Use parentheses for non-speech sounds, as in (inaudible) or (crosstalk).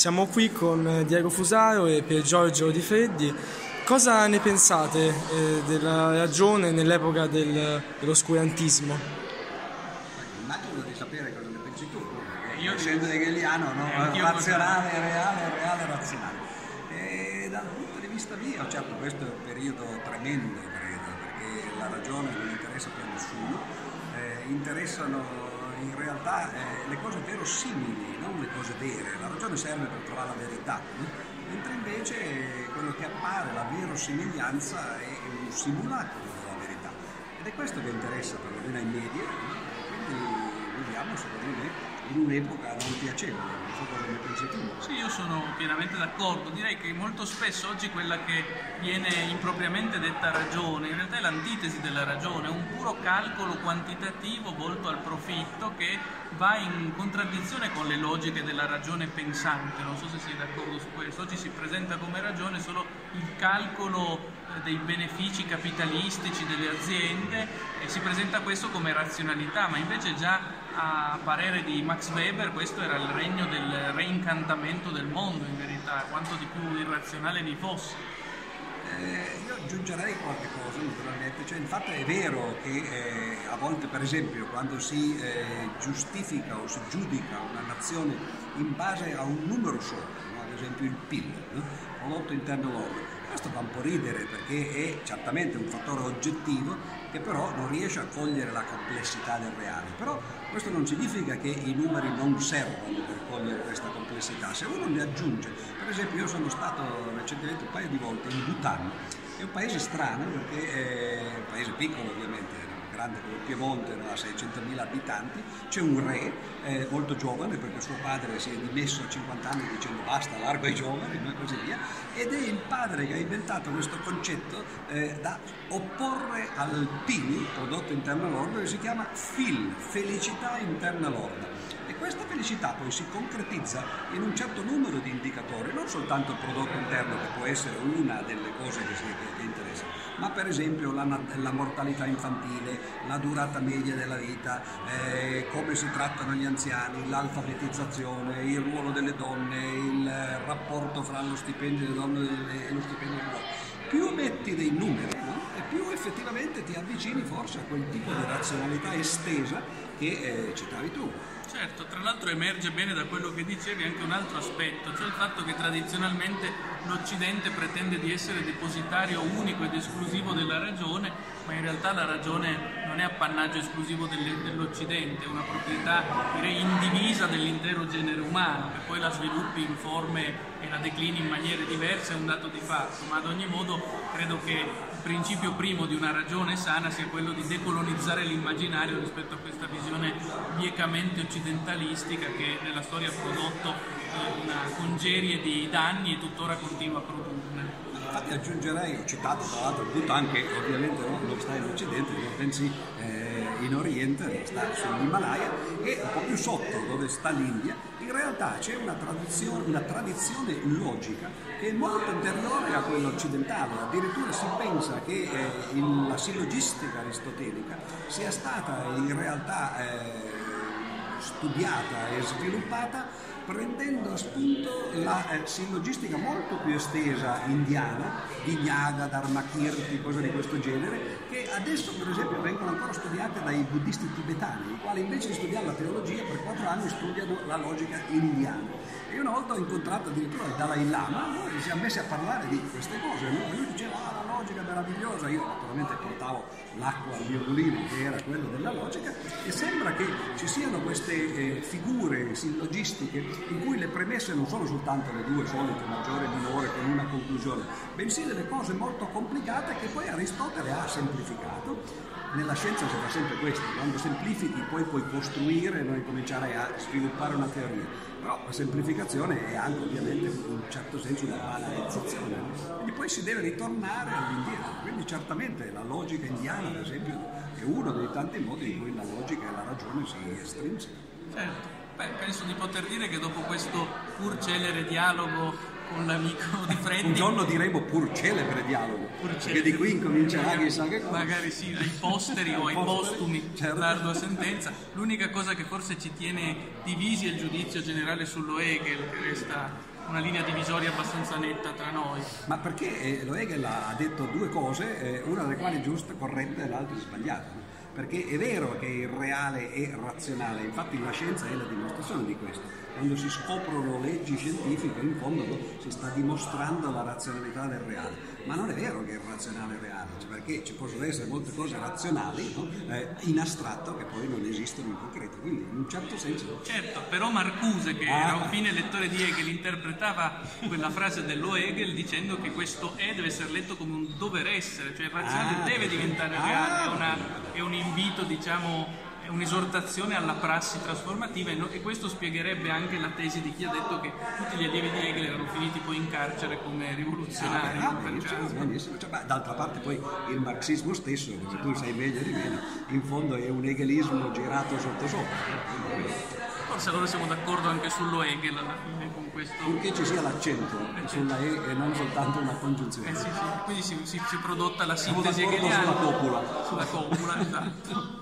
Siamo qui con Diego Fusaro e Pier Giorgio Di Freddi. Cosa ne pensate eh, della ragione nell'epoca del, dell'oscurantismo? Immagino di sapere cosa ne pensi tu, perché io essendo hegeliano, no? eh, razionale, reale, reale, razionale. E dal punto di vista mio, certo questo è un periodo tremendo, credo, perché la ragione non interessa più a nessuno, eh, interessano in realtà eh, le cose verosimili, non le cose vere. La ragione serve per trovare la verità, mentre invece quello che appare, la verosimiglianza, è un simulacro della verità. Ed è questo che interessa perlomeno ai media, quindi viviamo secondo me in un'epoca non piacevole, non so cosa ne pensi tu. Sì, io sono pienamente d'accordo, direi che molto spesso oggi quella che viene impropriamente detta ragione, in realtà è l'antitesi della ragione, è un puro calcolo quantitativo volto al profitto che va in contraddizione con le logiche della ragione pensante, non so se sei d'accordo su questo, oggi si presenta come ragione solo il calcolo eh, dei benefici capitalistici delle aziende e si presenta questo come razionalità, ma invece già a parere di Max Weber questo era il regno del reincantamento del mondo in verità, quanto di più irrazionale vi fosse. Eh, io aggiungerei qualche cosa naturalmente, cioè, infatti è vero che eh, a volte per esempio quando si eh, giustifica o si giudica una nazione in base a un numero solo, no? ad esempio il PIL, no? prodotto interno lordo, questo fa un po' ridere perché è certamente un fattore oggettivo che però non riesce a cogliere la complessità del reale. Però questo non significa che i numeri non servono per cogliere questa complessità. Se uno ne aggiunge, per esempio io sono stato recentemente un paio di volte in Bhutan, è un paese strano perché è un paese piccolo ovviamente, grande come il Piemonte, ha 600.000 abitanti, c'è un re eh, molto giovane perché suo padre si è dimesso a 50 anni dicendo basta, largo ai giovani e così via, ed è il padre che ha inventato questo concetto eh, da opporre al PIL, prodotto interno lordo, che si chiama FIL, felicità interna lorda. Questa felicità poi si concretizza in un certo numero di indicatori, non soltanto il prodotto interno che può essere una delle cose che, si, che interessa, ma per esempio la, la, mortalità infantile, la durata media della vita, eh, come si trattano gli anziani, l'alfabetizzazione, il ruolo delle donne, il rapporto fra lo stipendio delle donne e lo stipendio delle uomini. Più metti dei numeri no? e più effettivamente ti avvicini forse a quel tipo di razionalità estesa che eh, citavi tu. Certo, tra l'altro emerge bene da quello che dicevi anche un altro aspetto, cioè il fatto che tradizionalmente l'Occidente pretende di essere depositario unico ed esclusivo della ragione, ma in realtà la ragione non è appannaggio esclusivo dell'Occidente, è una proprietà direi indivisa dell'intero genere umano, che poi la sviluppi in forme e la declini in maniere diverse è un dato di fatto, ma ad ogni modo credo che il principio primo di una ragione sana sia quello di decolonizzare l'immaginario rispetto a questa visione biecamente occidentalistica che nella storia ha prodotto eh, una congerie di danni e tuttora continua a produrne. Infatti aggiungerei, ho citato tra l'altro il Bhutan che ovviamente no, non sta in Occidente, pensi eh, in Oriente, sta sull'Himalaya e un po' più sotto dove sta l'India, in realtà c'è una tradizione, una tradizione logica che è molto anteriore a quella occidentale, addirittura si pensa che eh, la sillogistica aristotelica sia stata in realtà eh, studiata e sviluppata prendendo a spunto la eh, sillogistica molto più estesa indiana, di Gnaga, Dharmakirti, cose di questo genere, che adesso per esempio vengono ancora studiate dai buddisti tibetani, i quali invece di studiare la teologia per quattro anni studiano la logica indiana. E una volta ho incontrato addirittura il Dalai Lama, noi ci siamo messi a parlare di queste cose, no? lui diceva ah, la logica è meravigliosa, io naturalmente portavo l'acqua al violino che era quello della logica e sembra che ci siano queste eh, figure sillogistiche in cui le premesse non sono soltanto le due solite, maggiore e minore con una conclusione, bensì delle cose molto complicate che poi Aristotele ha semplificato. Nella scienza si fa sempre questo, quando semplifichi poi puoi costruire e cominciare a sviluppare una teoria però la semplificazione è anche ovviamente in un certo senso una banalizzazione, quindi poi si deve ritornare all'indietro, quindi certamente la logica indiana ad esempio è uno dei tanti modi in cui la logica e la ragione si estrinsecano. Certo, Beh, penso di poter dire che dopo questo pur celere dialogo con l'amico di Freddy. Un giorno diremo pur celebre dialogo, Pur perché celebre. di qui incomincerà chissà che cosa. Magari sì, ai posteri (laughs) o ai postumi, Certo. l'ardua sentenza. L'unica cosa che forse ci tiene divisi è il giudizio generale sullo Hegel, che resta una linea divisoria abbastanza netta tra noi. Ma perché eh, lo Hegel ha detto due cose, eh, una delle quali è giusta, corretta e l'altra è sbagliata. Perché è vero che il reale è razionale, infatti la scienza è la dimostrazione di questo. Quando si scoprono leggi scientifiche, in fondo si sta dimostrando la razionalità del reale. Ma non è vero che il razionale è reale, cioè perché ci possono essere molte cose razionali no, eh, in astratto che poi non esistono in concreto. Quindi in un certo senso Certo, però Marcuse, che Ah. era un fine lettore di Hegel, interpretava quella frase dello Hegel dicendo che questo è deve essere letto come un dover essere, cioè il razionale Ah, deve diventare Ah. reale, è, una- è un invito, diciamo, è un'esortazione alla prassi trasformativa e, no- e questo spiegherebbe anche la tesi di chi ha detto che tutti gli allievi di Hegel erano finiti poi in carcere come rivoluzionari. Ah, benissimo, caso. benissimo. Cioè, beh, d'altra parte poi il marxismo stesso, come tu sai meglio di me, in fondo è un hegelismo girato sotto sopra. Forse allora siamo d'accordo anche sullo Hegel alla fine con questo. Purché ci sia l'accento sulla E e non soltanto una Eh congiunzione. sì, sì, quindi si, si- si è prodotta la sintesi hegeliana sulla copula. sulla copula, esatto.